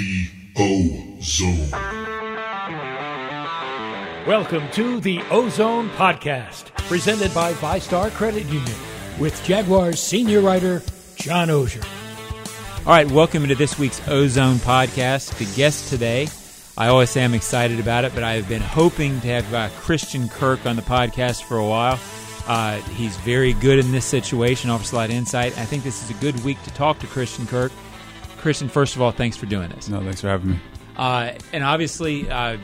The O Zone. Welcome to the Ozone Podcast, presented by VyStar Credit Union, with Jaguars senior writer John Oehser. All right, welcome to this week's Ozone Podcast. The guest today, I always say I'm excited about it, but I've been hoping to have uh, Christian Kirk on the podcast for a while. Uh, he's very good in this situation, offers a lot of insight. I think this is a good week to talk to Christian Kirk. Christian, first of all, thanks for doing this. No, thanks for having me. Uh, and obviously, uh,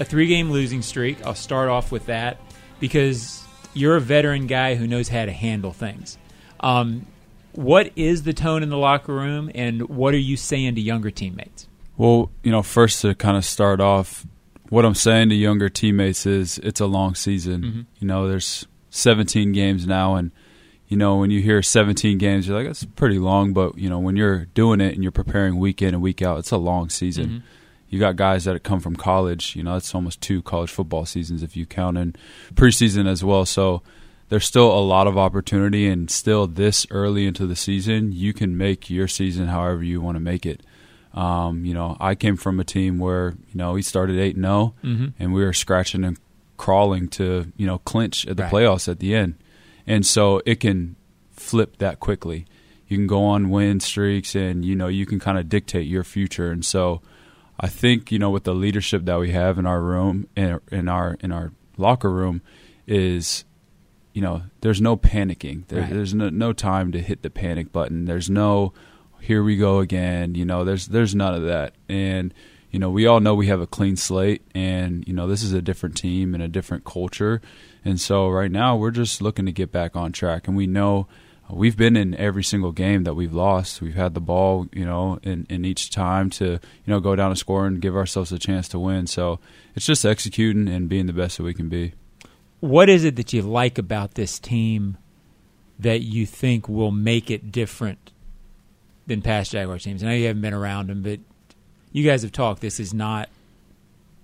a three game losing streak. I'll start off with that because you're a veteran guy who knows how to handle things. Um, what is the tone in the locker room, and what are you saying to younger teammates? Well, you know, first to kind of start off, what I'm saying to younger teammates is it's a long season. Mm-hmm. You know, there's 17 games now, and you know when you hear 17 games, you're like, that's pretty long. But you know, when you're doing it and you're preparing week in and week out, it's a long season. Mhm. You got guys that come from college. You know, that's almost two college football seasons if you count in preseason as well. So there's still a lot of opportunity, and still this early into the season, you can make your season however you want to make it. Um, you know, I came from a team where you know we started eight and zero, Mhm. and we were scratching and crawling to you know clinch at the Right. playoffs at the end, and so it can flip that quickly. You can go on win streaks, and you know you can kind of dictate your future. And so, I think you know with the leadership that we have in our room, in, in our in our locker room, is you know there's no panicking. There, Right. There's no, no time to hit the panic button. There's no here we go again. You know, there's there's none of that. And you know, we all know we have a clean slate, and you know, this is a different team and a different culture. And so right now, we're just looking to get back on track. And we know we've been in every single game that we've lost. We've had the ball, you know, in, in each time to you know go down and score and give ourselves a chance to win. So it's just executing and being the best that we can be. What is it that you like about this team that you think will make it different than past Jaguar teams? I know you haven't been around them, but you guys have talked. This is not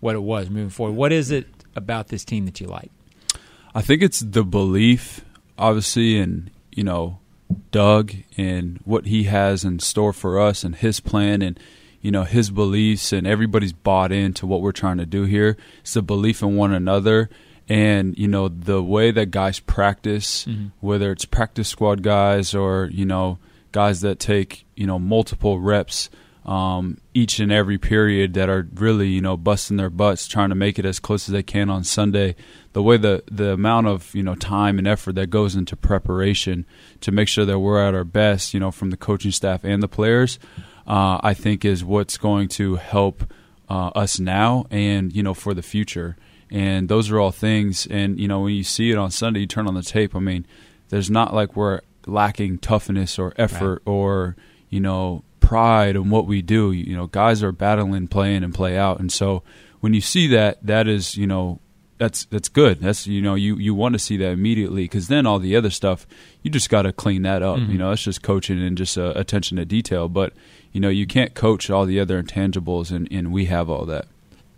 what it was moving forward. What is it about this team that you like? I think it's the belief, obviously, and you know Doug and what he has in store for us and his plan and you know his beliefs and everybody's bought into what we're trying to do here. It's the belief in one another and you know the way that guys practice, Mhm. whether it's practice squad guys or you know guys that take you know multiple reps um, each and every period that are really you know busting their butts trying to make it as close as they can on Sunday. The way the the amount of you know time and effort that goes into preparation to make sure that we're at our best, you know, from the coaching staff and the players, uh, I think is what's going to help uh, us now and you know for the future. And those are all things. And you know when you see it on Sunday, you turn on the tape. I mean, there's not like we're lacking toughness or effort or you know pride in what we do. You know, guys are battling, playing, and play out. And so when you see that, that is you know that's that's good. That's you know you you want to see that immediately because then all the other stuff you just got to clean that up. Mhm. You know, it's just coaching and just uh, attention to detail. But you know you can't coach all the other intangibles, and and we have all that.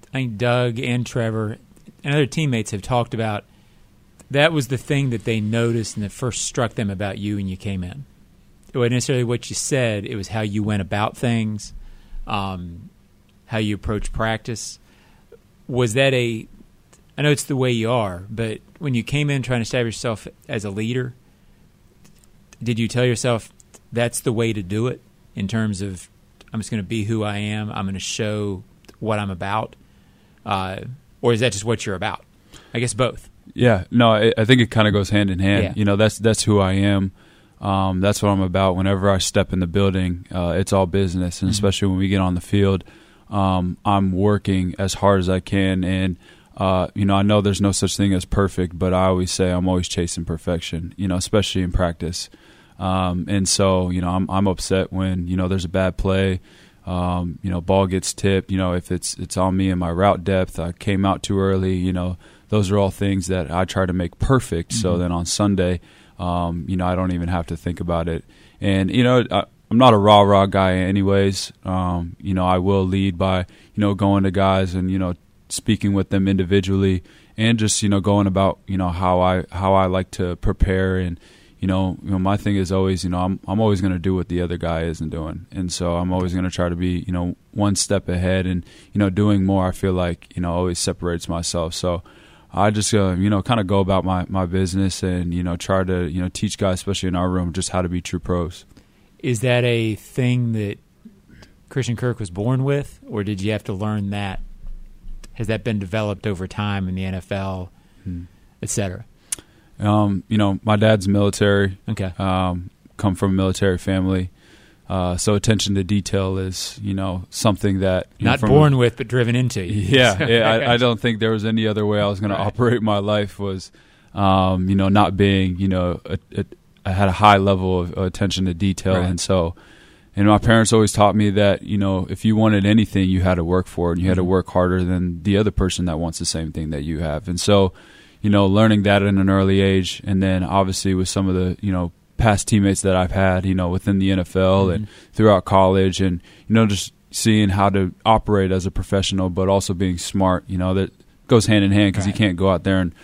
I think Doug and Trevor and other teammates have talked about that was the thing that they noticed and that first struck them about you when you came in. It wasn't necessarily what you said; it was how you went about things, um, how you approach practice. Was that a? I know it's the way you are, but when you came in trying to establish yourself as a leader, did you tell yourself that's the way to do it? In terms of, I'm just going to be who I am. I'm going to show what I'm about uh, or is that just what you're about? I guess both. Yeah, no, I, I think it kind of goes hand in hand. Yeah. You know, that's that's who I am. Um, that's what I'm about. Whenever I step in the building, uh, it's all business, and Mhm. especially when we get on the field, um, I'm working as hard as I can. And uh, you know, I know there's no such thing as perfect, but I always say I'm always chasing perfection. You know, especially in practice. Um, and so, you know, I'm I'm upset when you know there's a bad play. Um, you know, ball gets tipped. You know, if it's it's on me and my route depth, I came out too early. You know, those are all things that I try to make perfect. So Mhm. then on Sunday, um, you know, I don't even have to think about it. And you know, I, I'm not a rah rah guy, anyways. Um, you know, I will lead by you know going to guys and you know speaking with them individually and just you know going about you know how I how I like to prepare and you know, you know, my thing is always, you know, I'm I'm always going to do what the other guy isn't doing, and so I'm always going to try to be, you know, one step ahead, and you know, doing more. I feel like, you know, always separates myself. So I just, uh, you know, kind of go about my my business, and you know, try to, you know, teach guys, especially in our room, just how to be true pros. Is that a thing that Christian Kirk was born with, or did you have to learn that? Has that been developed over time in the NFL, Hmm. et cetera? Um, you know, my dad's military. Okay. Um, come from a military family. Uh, so attention to detail is, you know, something that know, Not from born with, but driven into you. Yeah, yeah I, I don't think there was any other way I was going Right. to operate my life. Was, um, you know, not being, you know, a, a, I had a high level of attention to detail, Right. and so, and my parents always taught me that, you know, if you wanted anything, you had to work for it, and you had to Mhm. work harder than the other person that wants the same thing that you have, and so, you know, learning that at an early age, and then obviously with some of the, you know, past teammates that I've had, you know, within the NFL and throughout college, and you know, just seeing how to operate as a professional, but also being smart. You know, that goes hand in hand because you can't go out there and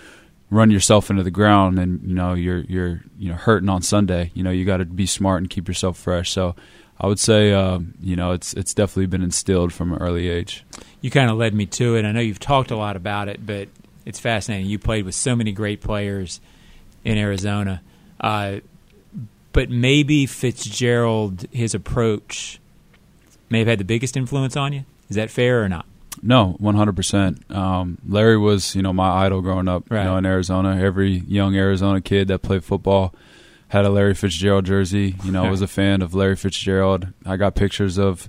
run yourself into the ground, and you know, you're you're you know hurting on Sunday. You know, you got to be smart and keep yourself fresh. So. I would say, um, you know, it's it's definitely been instilled from an early age. you kind of led me to it. I know you've talked a lot about it, but it's fascinating. You played with so many great players in Arizona, uh, but maybe Fitzgerald, his approach, may have had the biggest influence on you. Is that fair or not? No, one hundred percent. Um, Larry was, you know, my idol growing up. Right. You know, in Arizona, every young Arizona kid that played football had a Larry Fitzgerald jersey. You know, I was a fan of Larry Fitzgerald. I got pictures of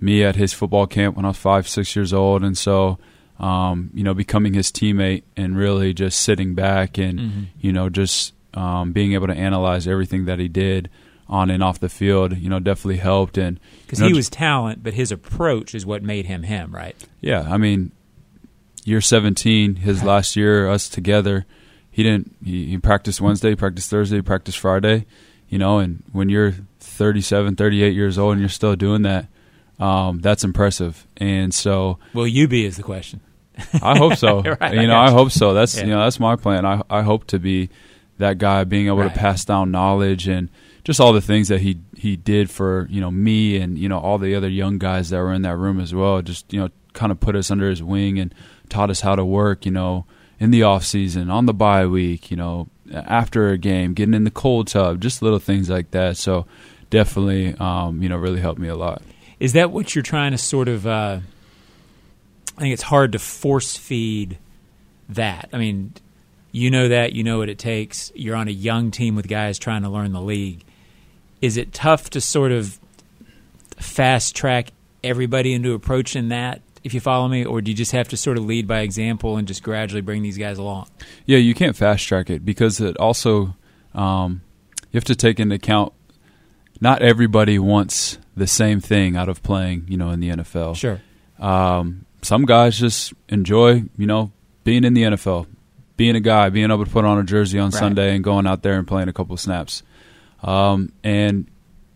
me at his football camp when I was five, six years old, and so, um, you know, becoming his teammate and really just sitting back and, Mhm. you know, just um, being able to analyze everything that he did on and off the field, you know, definitely helped. And Because you know, he was talent, but his approach is what made him him, right? Yeah, I mean, year 17, his last year, us together, he didn't, he, he practiced Wednesday, practiced Thursday, practiced Friday, you know, and when you're 37, 38 years old and you're still doing that, um, that's impressive. And so Will you be? Is the question. I hope so. Right, I you know, got I hope so. That's, Yeah. you know, that's my plan. I, I hope to be that guy being able Right. to pass down knowledge and just all the things that he, he did for, you know, me and, you know, all the other young guys that were in that room as well. Just, you know, kind of put us under his wing and taught us how to work, you know, in the off season, on the bye week, you know, after a game, getting in the cold tub, just little things like that. So definitely, um, you know, really helped me a lot. Is that what you're trying to sort of? Uh, I think it's hard to force feed that. I mean, you know that you know what it takes. You're on a young team with guys trying to learn the league. Is it tough to sort of fast track everybody into approaching that? If you follow me, or do you just have to sort of lead by example and just gradually bring these guys along? Yeah, you can't fast track it because it also um, you have to take into account not everybody wants the same thing out of playing, you know, in the NFL. Sure. Um, some guys just enjoy, you know, being in the NFL, being a guy, being able to put on a jersey on Right. Sunday and going out there and playing a couple of snaps. Um, and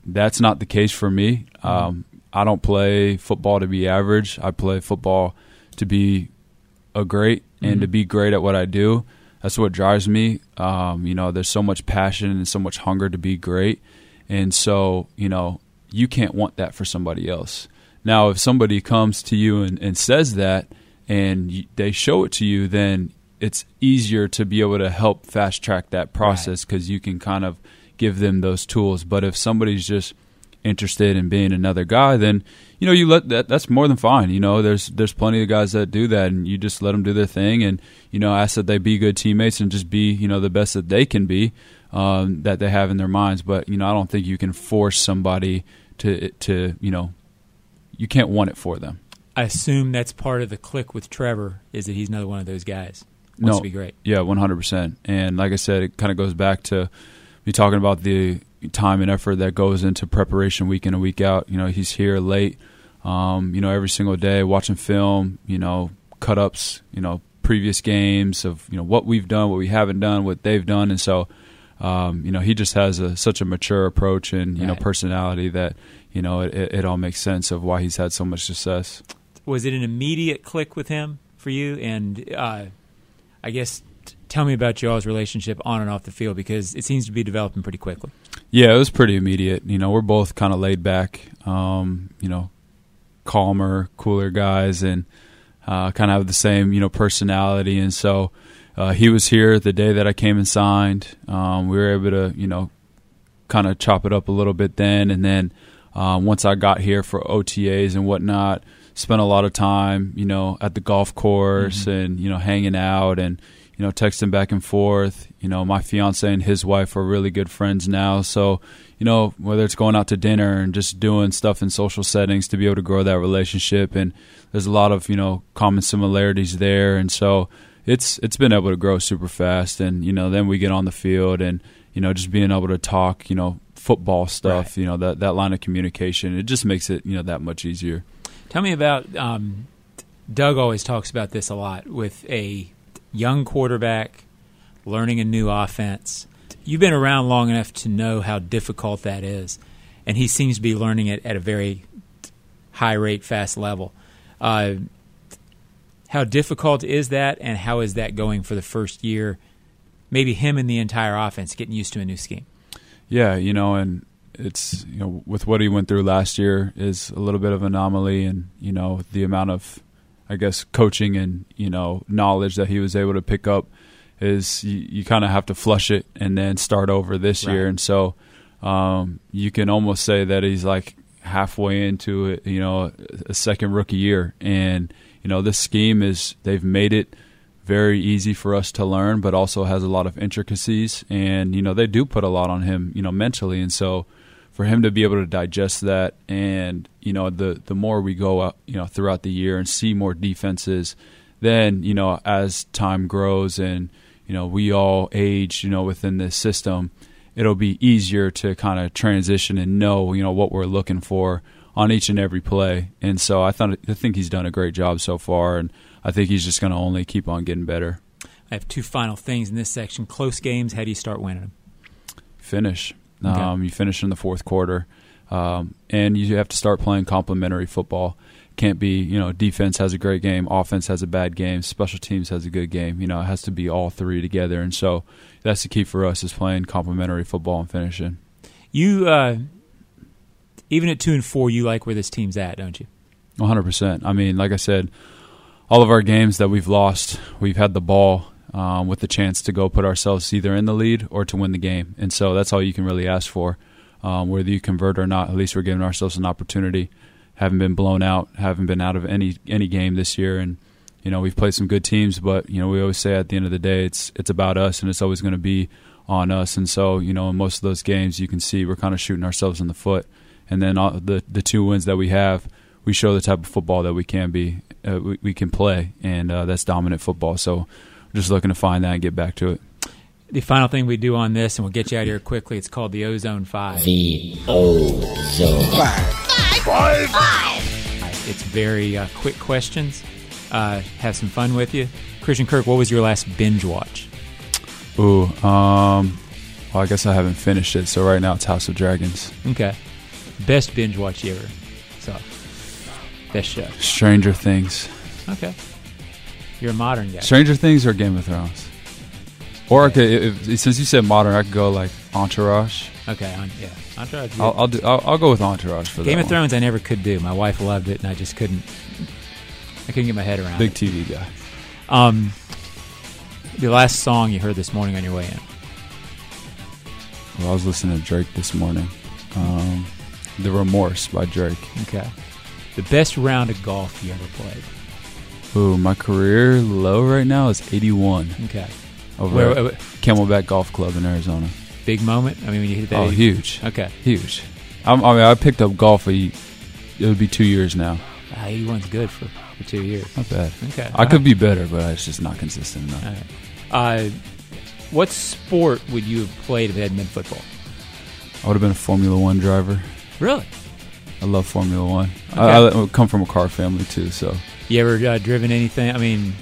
that's not the case for me. Um, I don't play football to be average. I play football to be a great and to Mhm. be great at what I do. That's what drives me. Um, you know, there's so much passion and so much hunger to be great. And so, you know, you can't want that for somebody else. Now, if somebody comes to you and, and says that and you, they show it to you, then it's easier to be able to help fast track that process because you can kind of give them those tools. But if somebody's just interested in being another guy, then you know you let that. That's more than fine. You know, there's there's plenty of guys that do that, and you just let them do their thing, and you know, ask that they be good teammates and just be you know the best that they can be, um, that they have in their minds. But you know, I don't think you can force somebody to to you know, you can't want it for them. I assume that's part of the click with Trevor is that he's another one of those guys. No. be great. Yeah, one hundred percent. And like I said, it kind of goes back to me talking about the time and effort that goes into preparation week in and week out. You know, he's here late, um, you know, every single day watching film. You know, cut ups. You know, previous games of you know what we've done, what we haven't done, what they've done, and so. Um, you know, he just has a, such a mature approach and you know personality that you know it, it, it all makes sense of why he's had so much success. was it an immediate click with him for you? And uh, I guess t- tell me about y'all's relationship on and off the field because it seems to be developing pretty quickly. Yeah, it was pretty immediate. You know, we're both kind of laid back, um, you know, calmer, cooler guys, and uh, kind of have the same, you know, personality. And so uh, he was here the day that I came and signed. Um, we were able to, you know, kind of chop it up a little bit then. And then um, once I got here for OTAs and whatnot, spent a lot of time, you know, at the golf course mm-hmm. and you know, hanging out and you know, texting back and forth. You know, my fiance and his wife are really good friends now, so you know, whether it's going out to dinner and just doing stuff in social settings to be able to grow that relationship, and there's a lot of you know common similarities there, and so it's it's been able to grow super fast, and you know, then we get on the field and you know, just being able to talk, you know, football stuff, right. you know, that that line of communication, it just makes it you know that much easier. Tell me about um, Doug. Always talks about this a lot with a young quarterback learning a new offense. You've been around long enough to know how difficult that is, and he seems to be learning it at a very high rate, fast level. Uh, how difficult is that, and how is that going for the first year? Maybe him and the entire offense getting used to a new scheme. Yeah, you know, and it's you know with what he went through last year is a little bit of anomaly, and you know the amount of I guess coaching and you know knowledge that he was able to pick up is you, you kind of have to flush it and then start over this right. year, and so um, you can almost say that he's like halfway into it, you know, a second rookie year, and you know this scheme is they've made it very easy for us to learn, but also has a lot of intricacies, and you know they do put a lot on him, you know, mentally, and so for him to be able to digest that and you know the the more we go up you know throughout the year and see more defenses then you know as time grows and you know we all age you know within this system it'll be easier to kind of transition and know you know what we're looking for on each and every play and so I thought I think he's done a great job so far and I think he's just going to only keep on getting better. I have two final things in this section. Close games, how do you start winning them? Finish. Okay. Um, you finish in the fourth quarter, um, and you have to start playing complementary football. Can't be, you know, defense has a great game, offense has a bad game, special teams has a good game. You know, it has to be all three together, and so that's the key for us is playing complementary football and finishing. You, uh, even at two and four, you like where this team's at, don't you? One hundred percent. I mean, like I said, all of our games that we've lost, we've had the ball um, with the chance to go put ourselves either in the lead or to win the game. And so that's all you can really ask for. Um, whether you convert or not, at least we're giving ourselves an opportunity. Haven't been blown out, haven't been out of any any game this year, and you know we've played some good teams. But you know we always say at the end of the day, it's it's about us, and it's always going to be on us. And so you know in most of those games, you can see we're kind of shooting ourselves in the foot. And then all, the the two wins that we have, we show the type of football that we can be, uh, we, we, can play, and uh, that's dominant football. So just looking to find that and get back to it. The final thing we do on this, and we'll get you out of here quickly, it's called the Ozone 5. The Ozone 5. Five. Five. It's very uh, quick questions. Uh, have some fun with you. Christian Kirk, what was your last binge watch? Ooh, um, well, I guess I haven't finished it, so right now it's House of Dragons. Okay. Best binge watch you ever saw? Best show? Stranger Things. Okay. You're a modern guy. Stranger Things or Game of Thrones? Or I could, if, since you said modern, I could go like Entourage. Okay, on, yeah, Entourage. I'll I'll, do, I'll, I'll, go with Entourage for the. Game of one. Thrones. I never could do. My wife loved it, and I just couldn't. I couldn't get my head around. Big it. TV guy. Um, the last song you heard this morning on your way in. Well, I was listening to Drake this morning. Um, the Remorse by Drake. Okay. The best round of golf you ever played. Ooh, my career low right now is 81. Okay. Over where, at where, Camelback Golf Club in Arizona. Big moment. I mean, when you hit that. Oh, huge. Okay. Huge. I'm, i mean, I picked up golf. it would be two years now. Ah, 81's good for, for two years. Not bad. Okay. I could be better, but it's just not consistent enough. Uh, what sport would you have played if it hadn't been football? I would have been a Formula One driver. Really? I love Formula One. Okay. I, I, come from a car family too, so you ever uh, driven anything? I mean,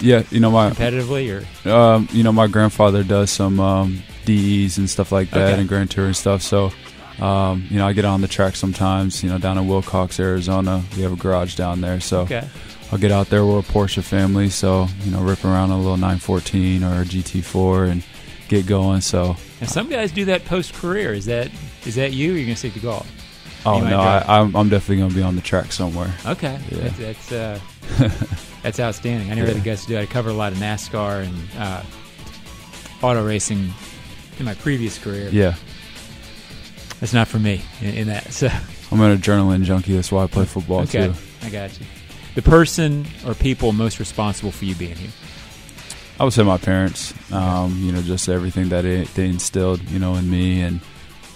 yeah, you know my competitively or um, you know my grandfather does some um, DEs and stuff like that okay. and Grand Tour and stuff. So um, you know I get on the track sometimes. You know down in Willcox, Arizona, we have a garage down there. So okay. I'll get out there. We're a Porsche family, so you know, rip around a little 914 or a GT4 and get going. So, and some guys do that post career. Is that is that you? Or are you going to stick to golf? Oh no, I, I'm, I'm definitely going to be on the track somewhere. Okay, Yeah. that's that's, uh, that's outstanding. I never had the guts to do. it. I cover a lot of NASCAR and uh, auto racing in my previous career. Yeah, That's not for me in, in that. So I'm an adrenaline junkie. That's why I play football okay, too. I got you. The person or people most responsible for you being here. I would say my parents. Um, you know, just everything that it, they instilled, you know, in me, and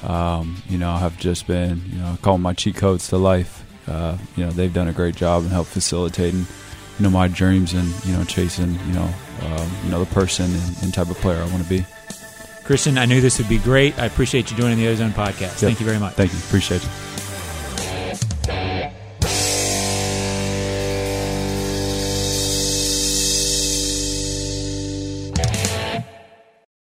um, you know, have just been, you know, I call them my cheat codes to life. Uh, you know, they've done a great job and helped facilitating, you know, my dreams and you know, chasing, you know, um, you know, the person and, and type of player I want to be. Christian, I knew this would be great. I appreciate you joining the Ozone podcast. Yep. Thank you very much. Thank you. Appreciate you.